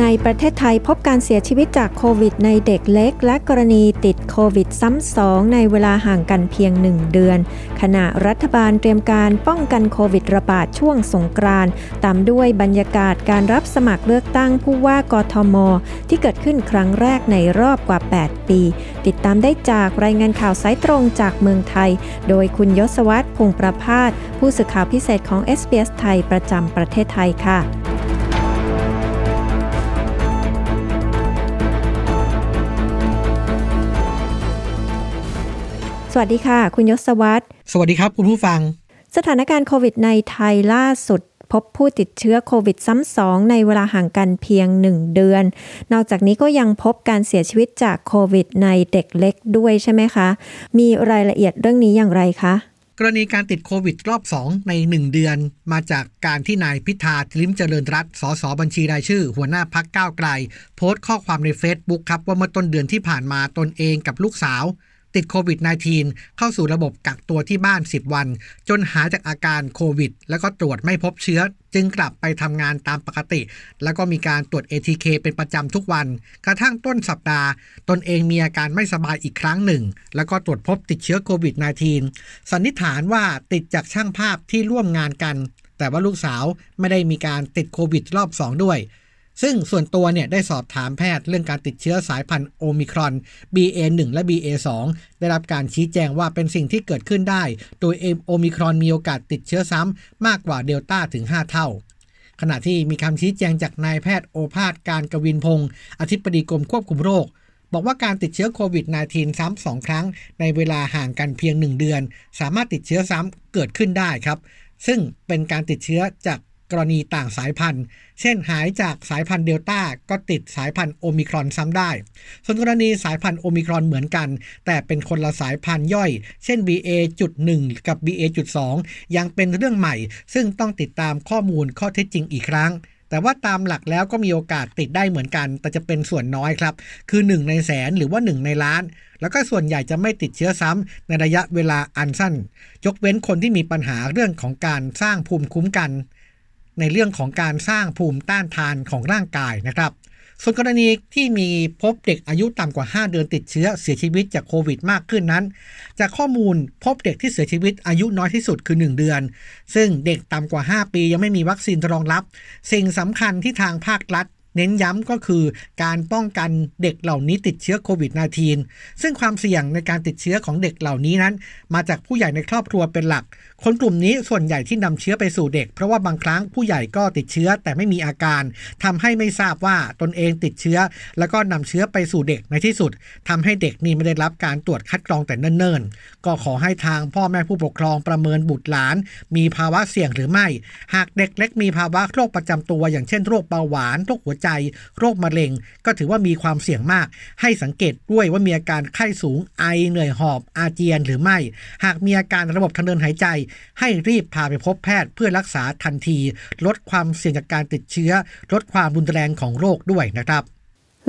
ในประเทศไทยพบการเสียชีวิตจากโควิดในเด็กเล็ก และกรณีติดโควิดซ้ำสองในเวลาห่างกันเพียงหนึ่งเดือน ขณะรัฐบาลเตรียมการป้องกันโควิดระบาดช่วงสงกรานต์ตามด้วยบรรยากาศการรับสมัครเลือกตั้งผู้ว่ากทม ที่เกิดขึ้นครั้งแรกในรอบกว่า 8 ปี ติดตามได้จากรายงานข่าวสายตรงจากเมืองไทย โดยคุณยศวัตรพงประพาสผู้สื่อข่าวพิเศษของ SBS ไทยประจำประเทศไทยค่ะ สวัสดีค่ะ คุณยศวัตรสวัสดีครับ คุณผู้ฟัง สถานการณ์โควิดในไทยล่าสุดพบผู้ติดเชื้อโควิดซ้ำสองในเวลาห่างกันเพียง 1 เดือน นอกจากนี้ก็ยังพบการเสียชีวิตจากโควิดในเด็กเล็กด้วยใช่ไหมคะ มีรายละเอียดเรื่องนี้อย่างไรคะ กรณีการติดโควิดรอบ 2 ใน 1 เดือน มาจากการที่นายพิธาลิ้มเจริญรัตสสบัญชีรายชื่อ หัวหน้าพักก้าวไกล โพสต์ข้อความใน Facebook ครับว่าเมื่อต้นเดือนที่ผ่านมาตนเองกับลูกสาว ติดโควิด -19 เข้าสู่ระบบกักตัวที่บ้าน 10 วัน จนหายจากอาการโควิด แล้วก็ตรวจไม่พบเชื้อ จึงกลับไปทำงานตามปกติ แล้วก็มีการตรวจ ATK เป็นประจำทุกวัน กระทั่งต้นสัปดาห์ ตนเองมีอาการไม่สบายอีกครั้งหนึ่ง แล้วก็ตรวจพบติดเชื้อโควิด -19 สันนิษฐานว่าติดจากช่างภาพที่ร่วมงานกัน แต่ว่าลูกสาวไม่ได้มีการติดโควิดรอบ 2 ด้วย ซึ่งส่วนตัวเนี่ยได้สอบถามแพทย์เรื่องการติดเชื้อสายพันธุ์โอมิครอน BA1 และ BA2 ได้รับการชี้แจงว่าเป็นสิ่งที่เกิดขึ้นได้ โดยโอมิครอนมีโอกาสติดเชื้อซ้ำมากกว่าเดลต้าถึง 5 เท่า ขณะที่มีคำชี้แจงจากนายแพทย์โอภาสการกวินพงศ์อธิบดีกรมควบคุมโรคบอกว่าการติดเชื้อโควิด -19 ซ้ำสองครั้ง ในเวลาห่างกันเพียง 1 เดือน สามารถติดเชื้อซ้ำเกิดขึ้นได้ครับ ซึ่งเป็นการติดเชื้อจาก กรณีต่างสายพันธุ์ เช่นหายจากสายพันธุ์เดลต้าก็ติดสายพันธุ์โอมิครอนซ้ำได้ ส่วนกรณีสายพันธุ์โอมิครอนเหมือนกัน แต่เป็นคนละสายพันธุ์ย่อย เช่น BA.1 กับ BA.2 ยังเป็นเรื่องใหม่ ซึ่งต้องติดตามข้อมูลข้อเท็จจริงอีกครั้งแต่ว่าตามหลักแล้วก็มีโอกาสติดได้เหมือนกัน แต่จะเป็นส่วนน้อยครับ คือ 1 ในแสนหรือว่า 1 ในล้าน แล้วก็ส่วนใหญ่จะไม่ติดเชื้อซ้ำในระยะเวลาอันสั้น ยกเว้นคนที่มีปัญหาเรื่องของการสร้างภูมิคุ้มกัน ในเรื่องของการสร้างภูมิต้านทานของร่างกายนะครับ ส่วนกรณีที่มีพบเด็กอายุต่ำกว่า 5 เดือนติดเชื้อเสียชีวิตจากโควิดมากขึ้นนั้น จากข้อมูลพบเด็กที่เสียชีวิตอายุน้อยที่สุดคือ 1 เดือน ซึ่งเด็กต่ำกว่า 5 ปียังไม่มีวัคซีนรองรับ สิ่งสำคัญที่ทางภาครัฐเน้นย้ำก็คือการป้องกันเด็กเหล่านี้ติดเชื้อโควิด -19 ซึ่งความเสี่ยงในการติดเชื้อของเด็กเหล่านี้นั้น มาจากผู้ใหญ่ในครอบครัวเป็นหลัก คนกลุ่มนี้ส่วนใหญ่ที่นำเชื้อไปสู่เด็ก เพราะว่าบางครั้งผู้ใหญ่ก็ติดเชื้อแต่ไม่มีอาการทำให้ไม่ทราบว่าตนเองติดเชื้อ แล้วก็นำเชื้อไปสู่เด็กในที่สุดทำให้เด็กนี่ไม่ได้รับการตรวจคัดกรองแต่เนิ่นๆ ก็ขอให้ทางพ่อแม่ผู้ปกครองประเมินบุตรหลาน มีภาวะเสี่ยงหรือไม่ หากเด็กเล็กมีภาวะโรคประจำตัว อย่างเช่นโรคเบาหวานโรคหัวใจ โรคมะเร็ง ก็ถือว่ามีความเสี่ยงมาก ให้สังเกตด้วยว่ามีอาการไข้สูงไอเหนื่อยหอบอาเจียนหรือไม่ หากมีอาการระบบทางเดินหายใจให้รีบพาไปพบแพทย์เพื่อรักษาทันที ลดความเสี่ยงจากการติดเชื้อ ลดความรุนแรงของโรคด้วยนะครับ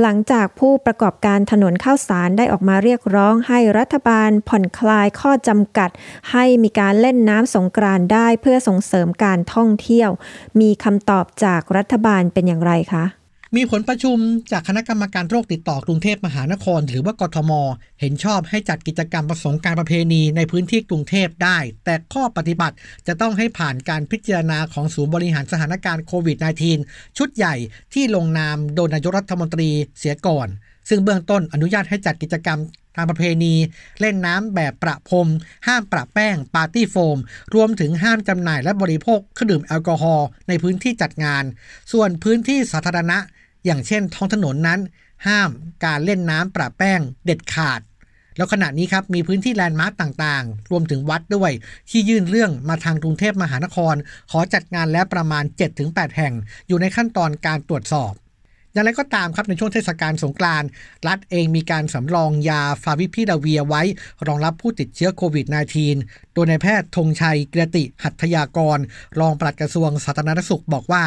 หลังจากผู้ประกอบการถนนข้าวสารได้ออกมาเรียกร้องให้รัฐบาลผ่อนคลายข้อจำกัด ให้มีการเล่นน้ำสงกรานได้เพื่อส่งเสริมการท่องเที่ยว มีคำตอบจากรัฐบาลเป็นอย่างไรคะ มีผลประชุมจากคณะกรรมการโรคติดต่อกรุงเทพมหานคร หรือว่ากทม เห็นชอบให้จัดกิจกรรมประสงค์การประเพณีในพื้นที่กรุงเทพได้ แต่ข้อปฏิบัติจะต้องให้ผ่านการพิจารณาของศูนย์บริหารสถานการณ์โควิด -19 ชุดใหญ่ที่ลงนามโดยนายกรัฐมนตรีเสียก่อน ซึ่งเบื้องต้นอนุญาตให้จัดกิจกรรมทางประเพณีเล่นน้ำแบบประพรม ห้ามประแป้ง ปาร์ตี้โฟม รวมถึงห้ามจำหน่ายและบริโภคเครื่องดื่มแอลกอฮอล์ในพื้นที่จัดงาน ส่วนพื้นที่สาธารณะ อย่างเช่น ท้องถนนนั้น ห้ามการเล่นน้ำประแป้งเด็ดขาด แล้วขณะนี้ครับมีพื้นที่แลนด์มาร์กต่างๆ รวมถึงวัดด้วย ที่ยื่นเรื่องมาทางกรุงเทพมหานคร ขอจัดงานแล้วประมาณ 7-8 แห่ง อยู่ในขั้นตอนการตรวจสอบ อย่างไรก็ตามครับในช่วงเทศกาลสงกรานต์รัฐเองมีการสำรองยาฟาวิพิลาเวียไว้ รองรับผู้ติดเชื้อโควิด -19 โดยนายแพทย์ธงชัยกิรติหัตถยากร รองปลัดกระทรวงสาธารณสุขบอกว่า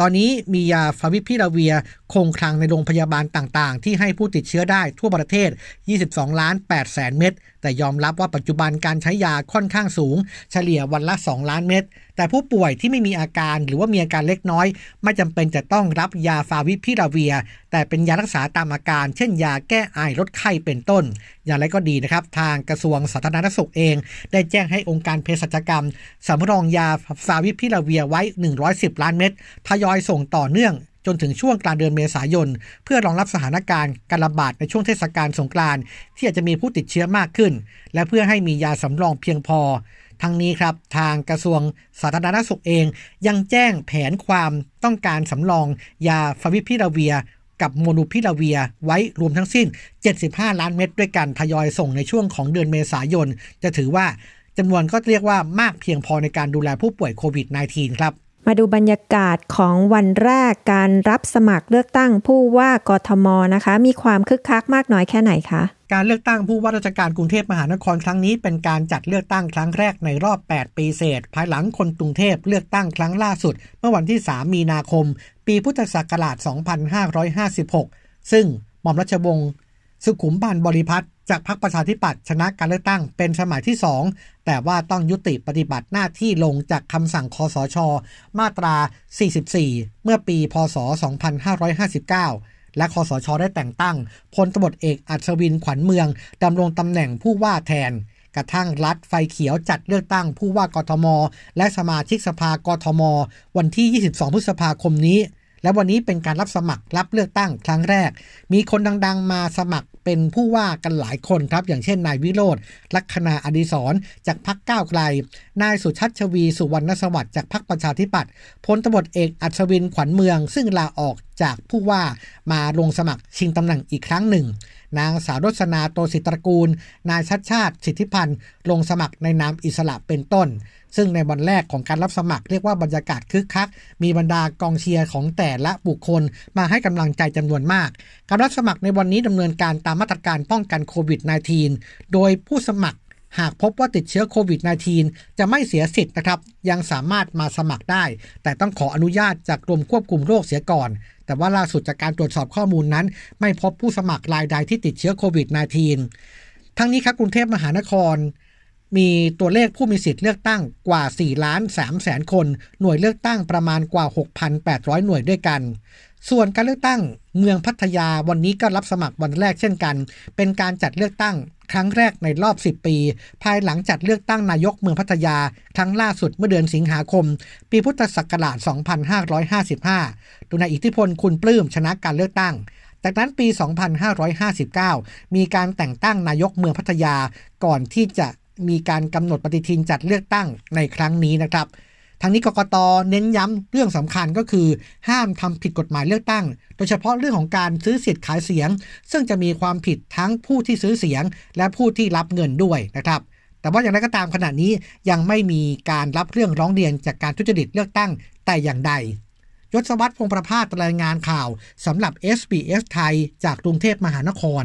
ตอนนี้มียาฟาวิพิลาเวียคงคลังในโรงพยาบาลต่างๆ ที่ให้ผู้ติดเชื้อได้ทั่วประเทศ 22 ล้าน8แสนเม็ดแต่ยอมรับว่าปัจจุบันการใช้ยาค่อนข้างสูง เฉลี่ยวันละ 2 ล้านเม็ดแต่ผู้ป่วยที่ไม่มีอาการหรือว่ามีอาการเล็กน้อย ไม่จำเป็นจะต้องรับยาฟาวิพิลาเวีย แต่เป็นยารักษาตามอาการ เช่นยาแก้ไอลดไข้เป็นต้น อย่างไรก็ดีนะครับ ทางกระทรวงสาธารณสุขเอง ได้แจ้งให้องค์การเภสัชกรรมสำรองยาฟาวิพิลาเวียไว้ 110 ล้านเม็ดทยอยส่งต่อเนื่องจนถึงช่วงกลางเดือนเมษายน เพื่อรองรับสถานการณ์การระบาดในช่วงเทศกาลสงกรานต์ที่อาจจะมีผู้ติดเชื้อมากขึ้น และเพื่อให้มียาสำรองเพียงพอ ทั้งนี้ครับทางกระทรวงสาธารณสุขเอง ยังแจ้งแผนความต้องการสำรองยาฟาวิพิลาเวียกับโมนูพิลาเวียไว้รวมทั้งสิ้น 75 ล้านเม็ดด้วยกันทยอยส่งในช่วงของเดือนเมษายน จะถือว่าจำนวนก็เรียกว่ามากเพียงพอในการดูแลผู้ป่วยโควิด -19 ครับ มาดูบรรยากาศของวันแรกการรับสมัครเลือกตั้งผู้ว่ากทมนะคะ มีความคึกคักมากน้อยแค่ไหนคะการเลือกตั้งผู้ว่าราชการกรุงเทพมหานครครั้งนี้เป็นการจัดเลือกตั้งครั้งแรกในรอบ 8 ปีเศษ ภายหลังคนกรุงเทพเลือกตั้งครั้งล่าสุด เมื่อวันที่ 3 มีนาคม ปีพุทธศักราช 2556 ซึ่งหม่อมราชวงศ์ สุขุมพันธ์บริพัตรจากพรรคประชาธิปัตย์ชนะการเลือกตั้งเป็นสมัยที่ 2 แต่ว่าต้องยุติปฏิบัติหน้าที่ลงจากคำสั่งคอสช มาตรา 44 เมื่อปีพศ 2559 และคอสช ได้แต่งตั้งพลตบเอกอัศวินขวัญเมืองดำรงตำแหน่งผู้ว่าแทน กระทั่งรัฐไฟเขียวจัดเลือกตั้งผู้ว่ากทม และสมาชิกสภากทม วันที่ 22 พฤษภาคมนี้ และวันนี้เป็นการรับสมัครรับเลือกตั้งครั้งแรก มีคนดังๆ มาสมัครเป็นผู้ว่ากันหลายคนครับ อย่างเช่นนายวิโรธลัคนาอดีศรจากพักก้าวไกล นายสุชัชวีสุวรรณสวัสดิ์จากพักประชาธิปัตย์พลตบเอกอัศวินขวัญเมือง ซึ่งลาออก จากผู้ว่ามาลงสมัครชิงตำแหน่งอีกครั้งหนึ่ง นางสาวรสนาโตสิตรกูล นายชัดชาติ สิทธิพันธ์ ลงสมัครในนามอิสระเป็นต้น ซึ่งในวันแรกของการรับสมัครเรียกว่าบรรยากาศคึกคัก มีบรรดากองเชียร์ของแต่ละบุคคลมาให้กำลังใจจำนวนมาก การรับสมัครในวันนี้ดำเนินการตามมาตรการป้องกันโควิด -19 โดยผู้สมัคร หากพบว่าติดเชื้อโควิด -19 จะไม่เสียสิทธิ์นะครับ ยังสามารถมาสมัครได้ แต่ต้องขออนุญาตจากกรมควบคุมโรคเสียก่อน แต่ว่าล่าสุดจากการตรวจสอบข้อมูลนั้น ไม่พบผู้สมัครรายใดที่ติดเชื้อโควิด -19 ทั้งนี้ครับกรุงเทพมหานครมีตัวเลขผู้มีสิทธิ์เลือกตั้งกว่า 4 ล้าน3แสนคน หน่วยเลือกตั้งประมาณกว่า 6,800 หน่วยด้วยกัน ส่วนการเลือกตั้งเมืองพัทยาวันนี้ก็รับสมัครวันแรกเช่นกัน เป็นการจัดเลือกตั้ง ครั้งแรกในรอบ 10 ปี ภายหลังจัดเลือกตั้งนายกเมืองพัทยา ครั้งล่าสุดเมื่อเดือนสิงหาคม ปีพุทธศักราช 2555 โดยนายอิทธิพลคุณปลื้มชนะการเลือกตั้งจากนั้นปี 2559 มีการแต่งตั้งนายกเมืองพัทยา ก่อนที่จะมีการกำหนดปฏิทินจัดเลือกตั้งในครั้งนี้นะครับ ทางนี้กกตเน้นย้ำเรื่องสำคัญก็คือ ห้ามทำผิดกฎหมายเลือกตั้ง โดยเฉพาะเรื่องของการซื้อสิทธิ์ขายเสียง ซึ่งจะมีความผิดทั้งผู้ที่ซื้อเสียง และผู้ที่รับเงินด้วยนะครับแต่ว่าอย่างไรก็ตามขณะนี้ยังไม่มีการรับเรื่องร้องเรียนจากการทุจริตเลือกตั้งแต่อย่างใดยศวัตรพงประภาสรายงานข่าวสำหรับ SBS ไทยจากกรุงเทพมหานคร